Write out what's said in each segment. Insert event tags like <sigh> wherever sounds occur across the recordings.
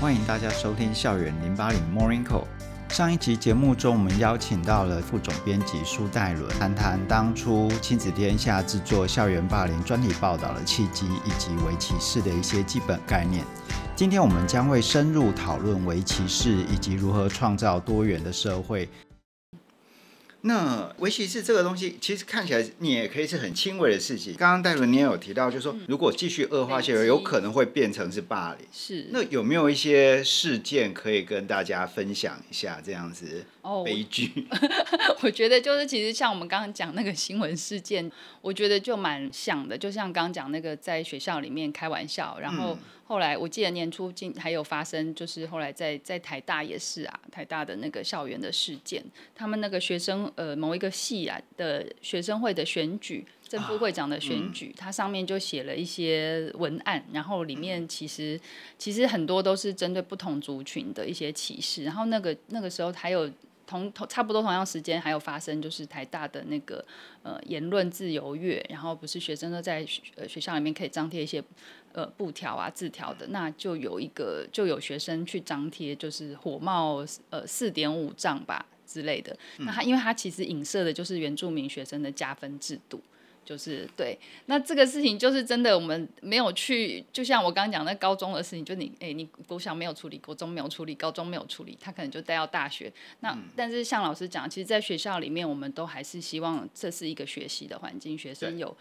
欢迎大家收听校园零八零 Morning Call。上一集节目中，我们邀请到了副总编辑苏代伦，谈谈当初亲子天下制作校园霸凌专题报道的契机，以及围棋士的一些基本概念。今天我们将会深入讨论围棋士以及如何创造多元的社会。那围棋是这个东西，其实看起来你也可以是很轻微的事情。刚刚戴伦你也有提到，就是说如果继续恶化下去，有可能会变成是霸凌。是。那有没有一些事件可以跟大家分享一下？这样子悲剧。Oh, <laughs> 我觉得就是其实像我们刚刚讲那个新闻事件，我觉得就蛮像的。就像刚刚讲那个在学校里面开玩笑，然后。后来我记得年初进还有发生，就是后来在在台大也是啊，台大的那个校园的事件，他们那个学生呃某一个系啊的学生会的选举，正副会长的选举，它上面就写了一些文案，然后里面其实其实很多都是针对不同族群的一些歧视，然后那个那个时候还有同同差不多同样时间还有发生，就是台大的那个呃言论自由月，然后不是学生都在学呃学校里面可以张贴一些。呃，布条啊，字条的，那就有一个，就有学生去张贴，就是火冒呃四点五丈吧之类的。那他因为他其实影射的就是原住民学生的加分制度，就是对。那这个事情就是真的，我们没有去，就像我刚刚讲那高中的事情，就你哎，你国小没有处理，国中没有处理，高中没有处理，他可能就带到大学。那、嗯、但是像老师讲，其实，在学校里面，我们都还是希望这是一个学习的环境，学生有。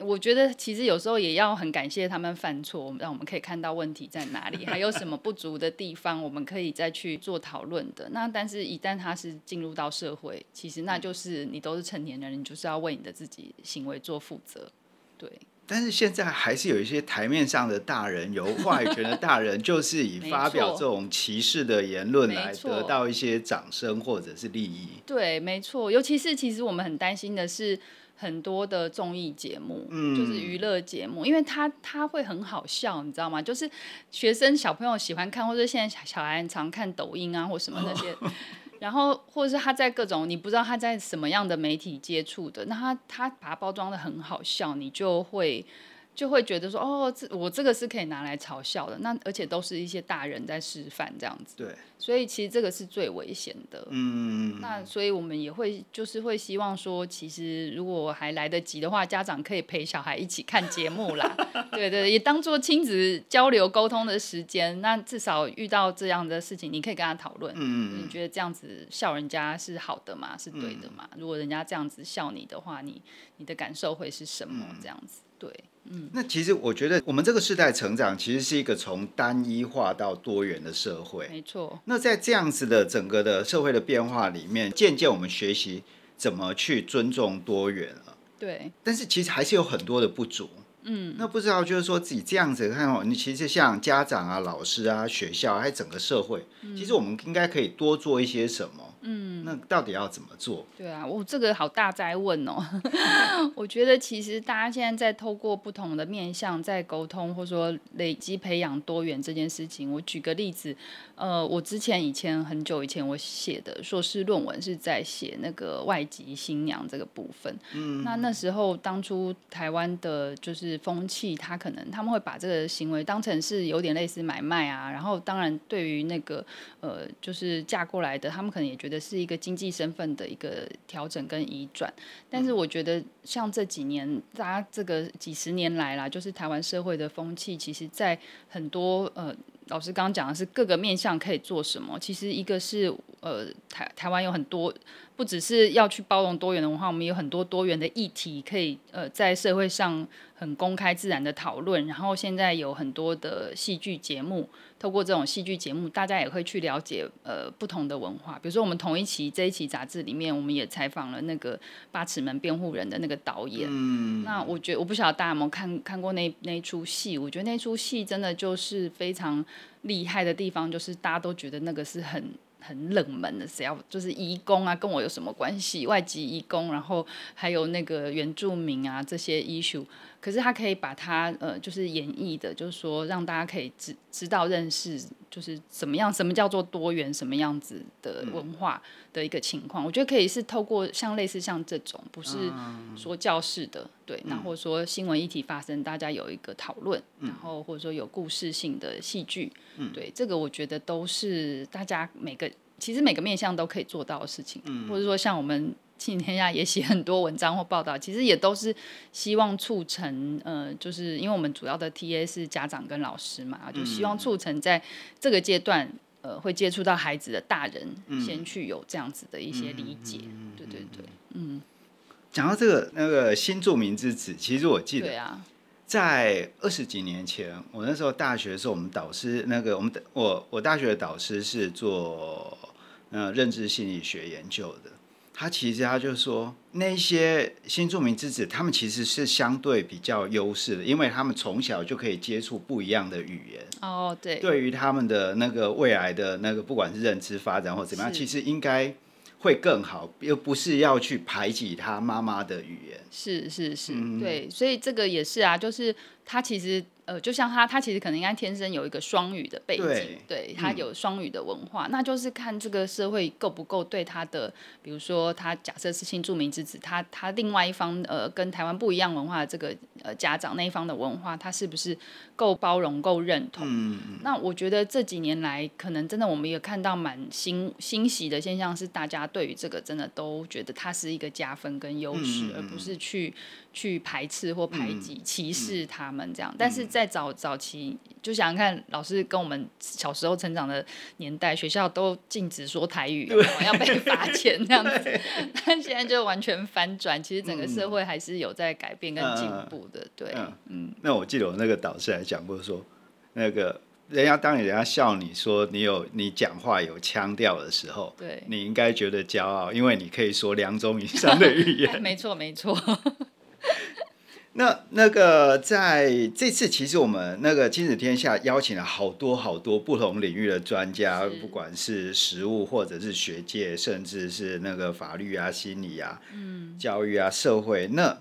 我觉得其实有时候也要很感谢他们犯错，让我们可以看到问题在哪里，还有什么不足的地方，我们可以再去做讨论的。那但是，一旦他是进入到社会，其实那就是你都是成年人，你就是要为你的自己行为做负责。对。但是现在还是有一些台面上的大人，有话语权的大人，就是以发表这种歧视的言论来得到一些掌声或者是利益。对，没错。尤其是其实我们很担心的是。很多的综艺节目，嗯、就是娱乐节目，因为他他会很好笑，你知道吗？就是学生小朋友喜欢看，或者现在小孩常看抖音啊，或什么那些，哦、然后或者是他在各种你不知道他在什么样的媒体接触的，那他他把它包装的很好笑，你就会。就会觉得说，哦，这我这个是可以拿来嘲笑的，那而且都是一些大人在示范这样子。对。所以其实这个是最危险的。嗯。那所以我们也会就是会希望说，其实如果还来得及的话，家长可以陪小孩一起看节目啦。<laughs> 对对，也当做亲子交流沟通的时间。那至少遇到这样的事情，你可以跟他讨论。嗯。你觉得这样子笑人家是好的吗？是对的吗？嗯。如果人家这样子笑你的话，你你的感受会是什么？这样子。对。嗯，那其实我觉得我们这个世代成长，其实是一个从单一化到多元的社会。没错。那在这样子的整个的社会的变化里面，渐渐我们学习怎么去尊重多元了。对。但是其实还是有很多的不足。嗯。那不知道就是说自己这样子看哦，你其实像家长啊、老师啊、学校还有整个社会，其实我们应该可以多做一些什么。嗯，那到底要怎么做？对啊，我这个好大灾问哦。<laughs> 我觉得其实大家现在在透过不同的面向在沟通，或者说累积培养多元这件事情。我举个例子，呃，我之前以前很久以前我写的硕士论文是在写那个外籍新娘这个部分。嗯，那那时候当初台湾的就是风气，他可能他们会把这个行为当成是有点类似买卖啊。然后当然对于那个呃就是嫁过来的，他们可能也觉得。是一个经济身份的一个调整跟移转，但是我觉得像这几年，大家这个几十年来啦，就是台湾社会的风气，其实，在很多呃，老师刚刚讲的是各个面向可以做什么。其实一个是呃，台台湾有很多，不只是要去包容多元的文化，我们有很多多元的议题可以呃，在社会上很公开自然的讨论。然后现在有很多的戏剧节目。透过这种戏剧节目，大家也会去了解呃不同的文化。比如说，我们同一期这一期杂志里面，我们也采访了那个《八尺门辩护人》的那个导演。嗯。那我觉得，我不晓得大家有没有看看过那那一出戏？我觉得那出戏真的就是非常厉害的地方，就是大家都觉得那个是很很冷门的，谁要就是移工啊，跟我有什么关系？外籍移工，然后还有那个原住民啊这些 issue。可是他可以把它呃，就是演绎的，就是说让大家可以知知道认识。就是怎么样，什么叫做多元，什么样子的文化的一个情况。嗯、我觉得可以是透过像类似像这种，不是说教室的，对，那、嗯、或者说新闻议题发生，大家有一个讨论，嗯、然后或者说有故事性的戏剧，嗯、对，这个我觉得都是大家每个其实每个面向都可以做到的事情，嗯、或者说像我们。亲子天下也写很多文章或报道，其实也都是希望促成，呃，就是因为我们主要的 TA 是家长跟老师嘛，就希望促成在这个阶段，呃，会接触到孩子的大人，先去有这样子的一些理解，对对对，嗯。讲到这个那个新著名之子，其实我记得，啊在二十几年前，我那时候大学的时候，我们导师那个我们我我大学的导师是做呃认知心理学研究的。他其实他就说，那些新住民之子，他们其实是相对比较优势的，因为他们从小就可以接触不一样的语言。哦，对。对于他们的那个未来的那个，不管是认知发展或怎么样，其实应该会更好，又不是要去排挤他妈妈的语言。是是是，嗯、对，所以这个也是啊，就是他其实。呃，就像他，他其实可能应该天生有一个双语的背景，对，对他有双语的文化，嗯、那就是看这个社会够不够对他的，比如说他假设是新住民之子，他他另外一方呃跟台湾不一样文化的这个呃家长那一方的文化，他是不是够包容、够认同？嗯嗯。那我觉得这几年来，可能真的我们也看到蛮欣欣喜的现象，是大家对于这个真的都觉得它是一个加分跟优势，嗯、而不是去去排斥或排挤、歧视他们这样，但是。在早早期，就想想看，老师跟我们小时候成长的年代，学校都禁止说台语，<laughs> 对要被罚钱这样子。对 <laughs> 但现在就完全反转，其实整个社会还是有在改变跟进步的。嗯、对，嗯。嗯，那我记得我那个导师还讲过说，那个人家当人家笑你说你有你讲话有腔调的时候，对，你应该觉得骄傲，因为你可以说两种以上的语言。<laughs> 没错，没错。那那个在这次，其实我们那个亲子天下邀请了好多好多不同领域的专家，不管是实务或者是学界，甚至是那个法律啊、心理啊、嗯、教育啊、社会。那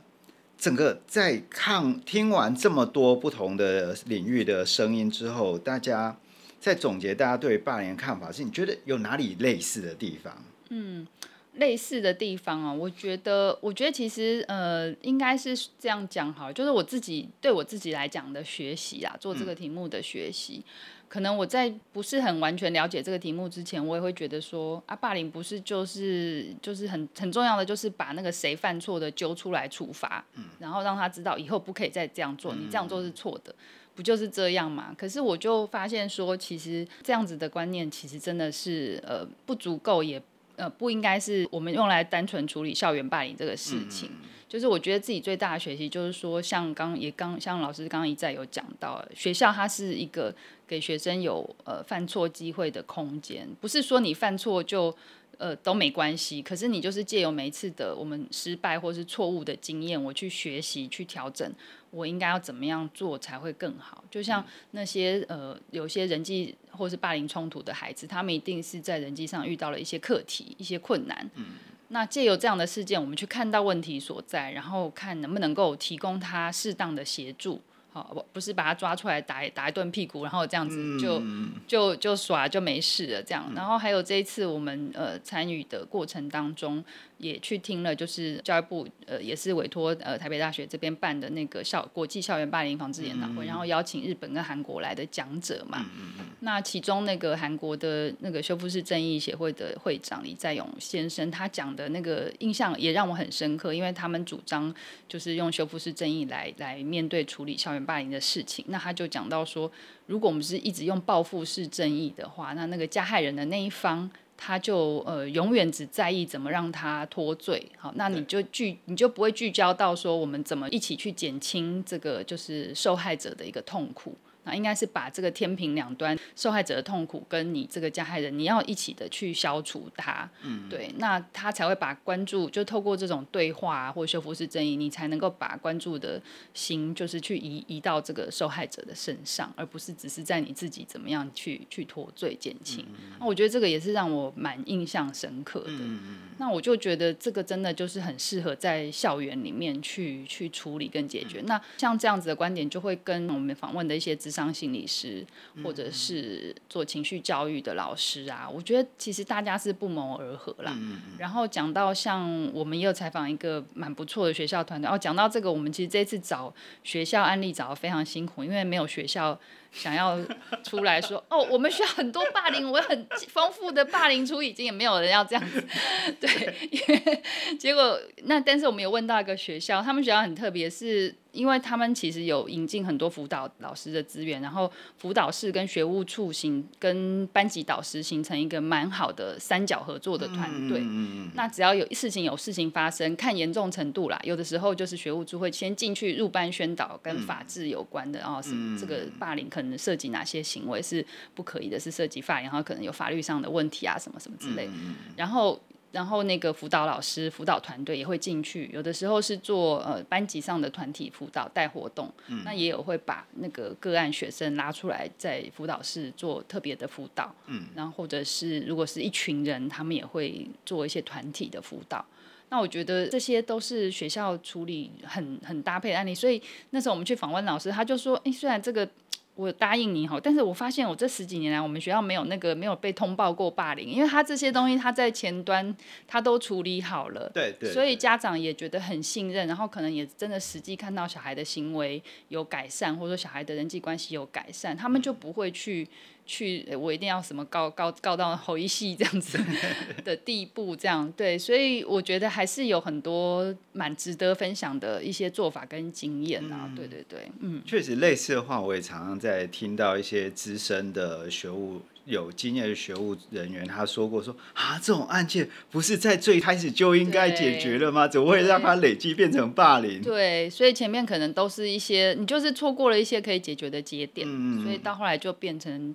整个在看听完这么多不同的领域的声音之后，大家在总结大家对霸凌看法是，你觉得有哪里类似的地方？嗯。类似的地方啊，我觉得，我觉得其实呃，应该是这样讲好，就是我自己对我自己来讲的学习啊，做这个题目的学习，嗯、可能我在不是很完全了解这个题目之前，我也会觉得说啊，霸凌不是就是就是很很重要的，就是把那个谁犯错的揪出来处罚，嗯、然后让他知道以后不可以再这样做，你这样做是错的，不就是这样嘛？可是我就发现说，其实这样子的观念其实真的是呃不足够也。呃，不应该是我们用来单纯处理校园霸凌这个事情。嗯、就是我觉得自己最大的学习，就是说，像刚也刚像老师刚刚一再有讲到，学校它是一个给学生有呃犯错机会的空间，不是说你犯错就呃都没关系。可是你就是借由每一次的我们失败或是错误的经验，我去学习去调整。我应该要怎么样做才会更好？就像那些呃，有些人际或是霸凌冲突的孩子，他们一定是在人际上遇到了一些课题、一些困难。嗯，那借由这样的事件，我们去看到问题所在，然后看能不能够提供他适当的协助。好，不不是把他抓出来打打一顿屁股，然后这样子就就就耍就没事了这样。然后还有这一次我们呃参与的过程当中。也去听了，就是教育部呃也是委托呃台北大学这边办的那个校国际校园霸凌防治研讨会，嗯、然后邀请日本跟韩国来的讲者嘛。嗯嗯、那其中那个韩国的那个修复式正义协会的会长李在勇先生，他讲的那个印象也让我很深刻，因为他们主张就是用修复式正义来来面对处理校园霸凌的事情。那他就讲到说，如果我们是一直用报复式正义的话，那那个加害人的那一方。他就呃永远只在意怎么让他脱罪，好，那你就聚你就不会聚焦到说我们怎么一起去减轻这个就是受害者的一个痛苦。那应该是把这个天平两端，受害者的痛苦跟你这个加害人，你要一起的去消除它。嗯，对，那他才会把关注，就透过这种对话或修复式正义，你才能够把关注的心，就是去移移到这个受害者的身上，而不是只是在你自己怎么样去去脱罪减轻。嗯，那我觉得这个也是让我蛮印象深刻的。嗯，那我就觉得这个真的就是很适合在校园里面去去处理跟解决。嗯，那像这样子的观点，就会跟我们访问的一些智商心理师，或者是做情绪教育的老师啊，我觉得其实大家是不谋而合啦。然后讲到像我们也有采访一个蛮不错的学校团队，哦，讲到这个，我们其实这次找学校案例找的非常辛苦，因为没有学校。想要出来说哦，我们需要很多霸凌，我很丰富的霸凌出已经也，没有人要这样子，<laughs> 对，因为结果那但是我们有问到一个学校，他们学校很特别，是。因为他们其实有引进很多辅导老师的资源，然后辅导室跟学务处形跟班级导师形成一个蛮好的三角合作的团队。嗯、那只要有事情有事情发生，看严重程度啦，有的时候就是学务处会先进去入班宣导跟法制有关的，然后是这个霸凌可能涉及哪些行为是不可以的，是涉及法，然后可能有法律上的问题啊，什么什么之类，然后。然后那个辅导老师、辅导团队也会进去，有的时候是做呃班级上的团体辅导带活动，嗯、那也有会把那个个案学生拉出来在辅导室做特别的辅导，嗯，然后或者是如果是一群人，他们也会做一些团体的辅导。那我觉得这些都是学校处理很很搭配的案例，所以那时候我们去访问老师，他就说，哎，虽然这个。我答应你哈，但是我发现我这十几年来，我们学校没有那个没有被通报过霸凌，因为他这些东西他在前端他都处理好了，对对，所以家长也觉得很信任，然后可能也真的实际看到小孩的行为有改善，或者说小孩的人际关系有改善，他们就不会去。去，我一定要什么告告告到侯一系这样子 <laughs> 的地步，这样对，所以我觉得还是有很多蛮值得分享的一些做法跟经验啊，对对对，嗯，确实类似的话，我也常常在听到一些资深的学务有经验的学务人员他说过说啊，这种案件不是在最开始就应该解决了吗？怎么会让它累积变成霸凌？对，所以前面可能都是一些你就是错过了一些可以解决的节点，嗯，所以到后来就变成。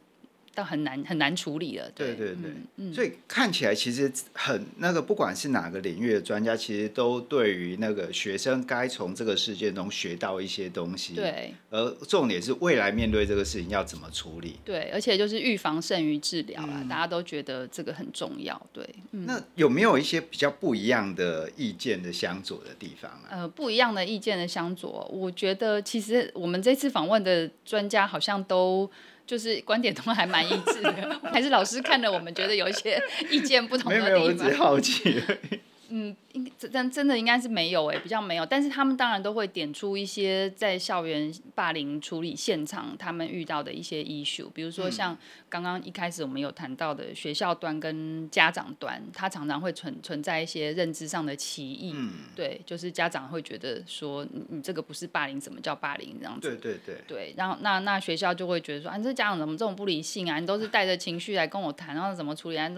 但很难很难处理了，对对对，嗯、所以看起来其实很那个，不管是哪个领域的专家，其实都对于那个学生该从这个事件中学到一些东西，对，而重点是未来面对这个事情要怎么处理，对，而且就是预防胜于治疗啦，嗯、大家都觉得这个很重要，对。嗯、那有没有一些比较不一样的意见的相左的地方啊？呃，不一样的意见的相左，我觉得其实我们这次访问的专家好像都。就是观点都还蛮一致的，还是老师看了我们觉得有一些意见不同的地方。没有，我只好奇。嗯，应真真的应该是没有哎、欸，比较没有。但是他们当然都会点出一些在校园霸凌处理现场他们遇到的一些 issue，比如说像刚刚一开始我们有谈到的学校端跟家长端，他常常会存存在一些认知上的歧义。嗯、对，就是家长会觉得说你你这个不是霸凌，什么叫霸凌这样子？对对对。对，然后那那学校就会觉得说啊，你这家长怎么这么不理性啊？你都是带着情绪来跟我谈，然后怎么处理啊？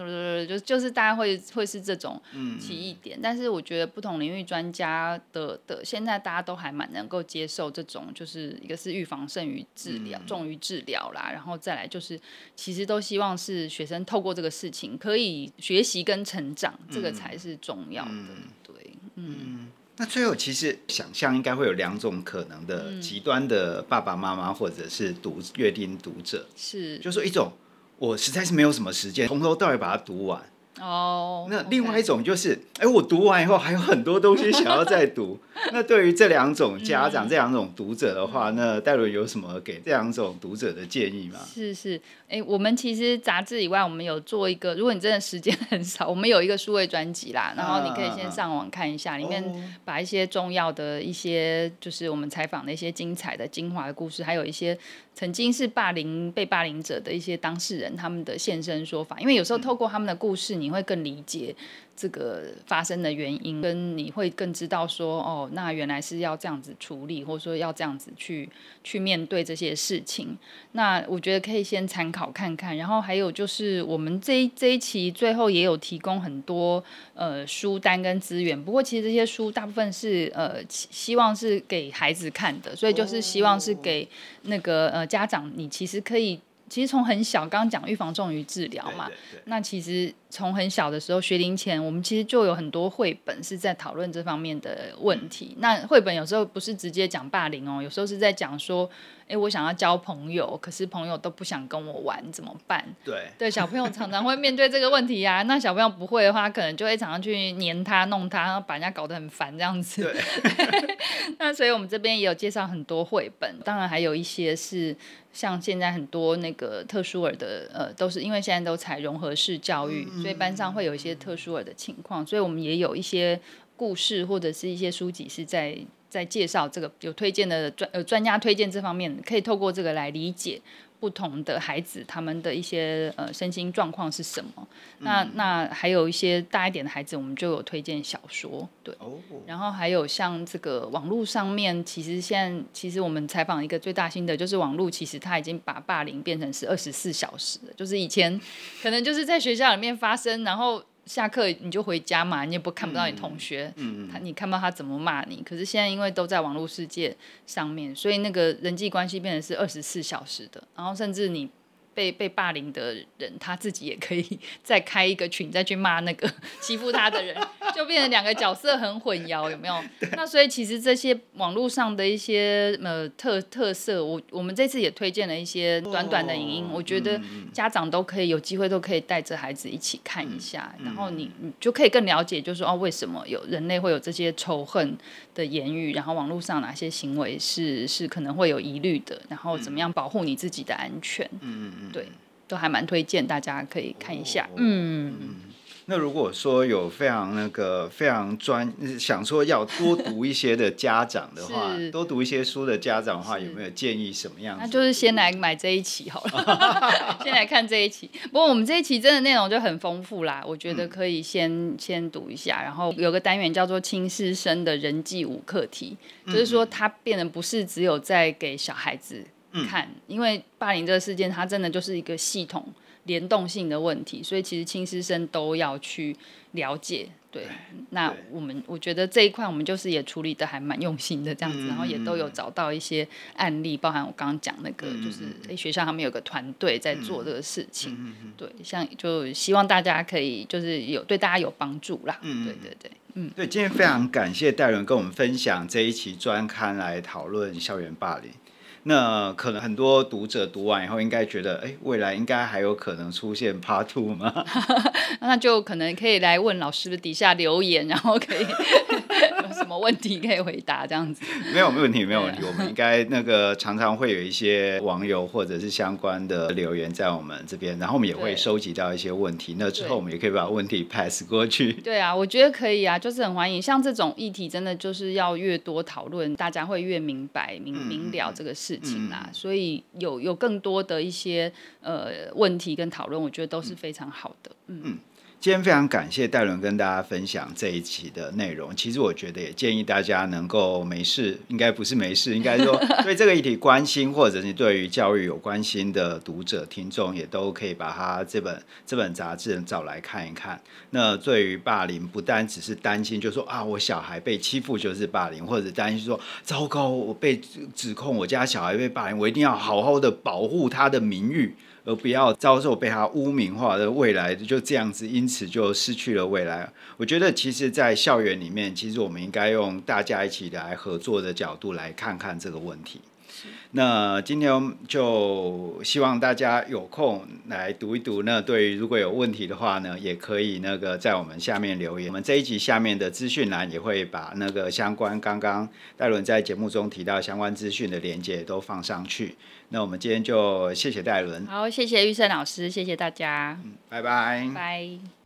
就就是大家会会是这种歧义点。但是我觉得不同领域专家的的现在大家都还蛮能够接受这种，就是一个是预防胜于治疗，嗯、重于治疗啦，然后再来就是其实都希望是学生透过这个事情可以学习跟成长，嗯、这个才是重要的。嗯、对，嗯，嗯，那最后其实想象应该会有两种可能的极端的爸爸妈妈或者是读阅听读者，是，就是说一种我实在是没有什么时间从头到尾把它读完。哦，oh, 那另外一种就是，哎我读完以后还有很多东西想要再读。<laughs> 那对于这两种家长、嗯、这两种读者的话，那戴伦有什么给这两种读者的建议吗？是是，哎，我们其实杂志以外，我们有做一个，如果你真的时间很少，我们有一个数位专辑啦，然后你可以先上网看一下，里面把一些重要的一些，就是我们采访的一些精彩的精华的故事，还有一些。曾经是霸凌被霸凌者的一些当事人，他们的现身说法，因为有时候透过他们的故事，你会更理解。这个发生的原因，跟你会更知道说，哦，那原来是要这样子处理，或者说要这样子去去面对这些事情。那我觉得可以先参考看看，然后还有就是我们这一这一期最后也有提供很多呃书单跟资源，不过其实这些书大部分是呃希望是给孩子看的，所以就是希望是给那个呃家长，你其实可以。其实从很小，刚刚讲预防重于治疗嘛，对对对，那其实从很小的时候学龄前，我们其实就有很多绘本是在讨论这方面的问题。那绘本有时候不是直接讲霸凌哦，有时候是在讲说，哎，我想要交朋友，可是朋友都不想跟我玩，怎么办？对，对，小朋友常常会面对这个问题呀、啊。<laughs> 那小朋友不会的话，可能就会常常去黏他、弄他，然后把人家搞得很烦这样子。对。<laughs> 那所以我们这边也有介绍很多绘本，当然还有一些是像现在很多那个特殊儿的，呃，都是因为现在都采融合式教育，所以班上会有一些特殊儿的情况，所以我们也有一些。故事或者是一些书籍是在在介绍这个有推荐的专呃专家推荐这方面，可以透过这个来理解不同的孩子他们的一些呃身心状况是什么。嗯、那那还有一些大一点的孩子，我们就有推荐小说，对。哦。然后还有像这个网络上面，其实现在其实我们采访一个最大心得就是网络其实他已经把霸凌变成是二十四小时了，就是以前可能就是在学校里面发生，然后。下课你就回家嘛，你也不看不到你同学，嗯、他你看不到他怎么骂你。可是现在因为都在网络世界上面，所以那个人际关系变成是二十四小时的，然后甚至你。被被霸凌的人，他自己也可以 <laughs> 再开一个群，再去骂那个 <laughs> 欺负他的人，就变成两个角色很混淆，有没有？<laughs> 那所以其实这些网络上的一些呃特特色，我我们这次也推荐了一些短短的影音，我觉得家长都可以有机会都可以带着孩子一起看一下，然后你你就可以更了解，就是说哦，为什么有人类会有这些仇恨的言语，然后网络上哪些行为是是可能会有疑虑的，然后怎么样保护你自己的安全？嗯。对，都还蛮推荐，大家可以看一下。哦、嗯，那如果说有非常那个非常专想说要多读一些的家长的话，<laughs> 多读一些书的家长的话，有没有建议什么样子？那就是先来买这一期好了，<laughs> 先来看这一期。不过我们这一期真的内容就很丰富啦，我觉得可以先、嗯、先读一下。然后有个单元叫做“亲师生的人际五课题”，就是说它变得不是只有在给小孩子。看，因为霸凌这个事件，它真的就是一个系统联动性的问题，所以其实亲师生都要去了解。对，那我们我觉得这一块我们就是也处理的还蛮用心的这样子，然后也都有找到一些案例，包含我刚刚讲那个，就是诶学校他们有个团队在做这个事情。对，像就希望大家可以就是有对大家有帮助啦。嗯，对对对，嗯，对，今天非常感谢戴伦跟我们分享这一期专刊来讨论校园霸凌。那可能很多读者读完以后，应该觉得，哎，未来应该还有可能出现 Part Two 吗？<laughs> 那就可能可以来问老师的底下留言，然后可以什么问题可以回答这样子。<laughs> 没有问题，没有问题。我们应该那个常常会有一些网友或者是相关的留言在我们这边，然后我们也会收集到一些问题。那之后我们也可以把问题 pass 过去。对啊，我觉得可以啊，就是很欢迎。像这种议题，真的就是要越多讨论，大家会越明白明明了这个事。情啦，嗯、所以有有更多的一些呃问题跟讨论，我觉得都是非常好的。嗯。嗯今天非常感谢戴伦跟大家分享这一期的内容。其实我觉得也建议大家能够没事，应该不是没事，应该说对这个议题关心，或者是对于教育有关心的读者听众，也都可以把他这本 <laughs> 这本杂志找来看一看。那对于霸凌，不单只是担心，就说啊，我小孩被欺负就是霸凌，或者担心说糟糕，我被指控我家小孩被霸凌，我一定要好好的保护他的名誉。而不要遭受被他污名化的未来就这样子，因此就失去了未来。我觉得，其实，在校园里面，其实我们应该用大家一起来合作的角度来看看这个问题。那今天就希望大家有空来读一读。那对于如果有问题的话呢，也可以那个在我们下面留言。我们这一集下面的资讯栏也会把那个相关刚刚戴伦在节目中提到相关资讯的连接都放上去。那我们今天就谢谢戴伦。好，谢谢玉胜老师，谢谢大家。嗯，拜拜。拜。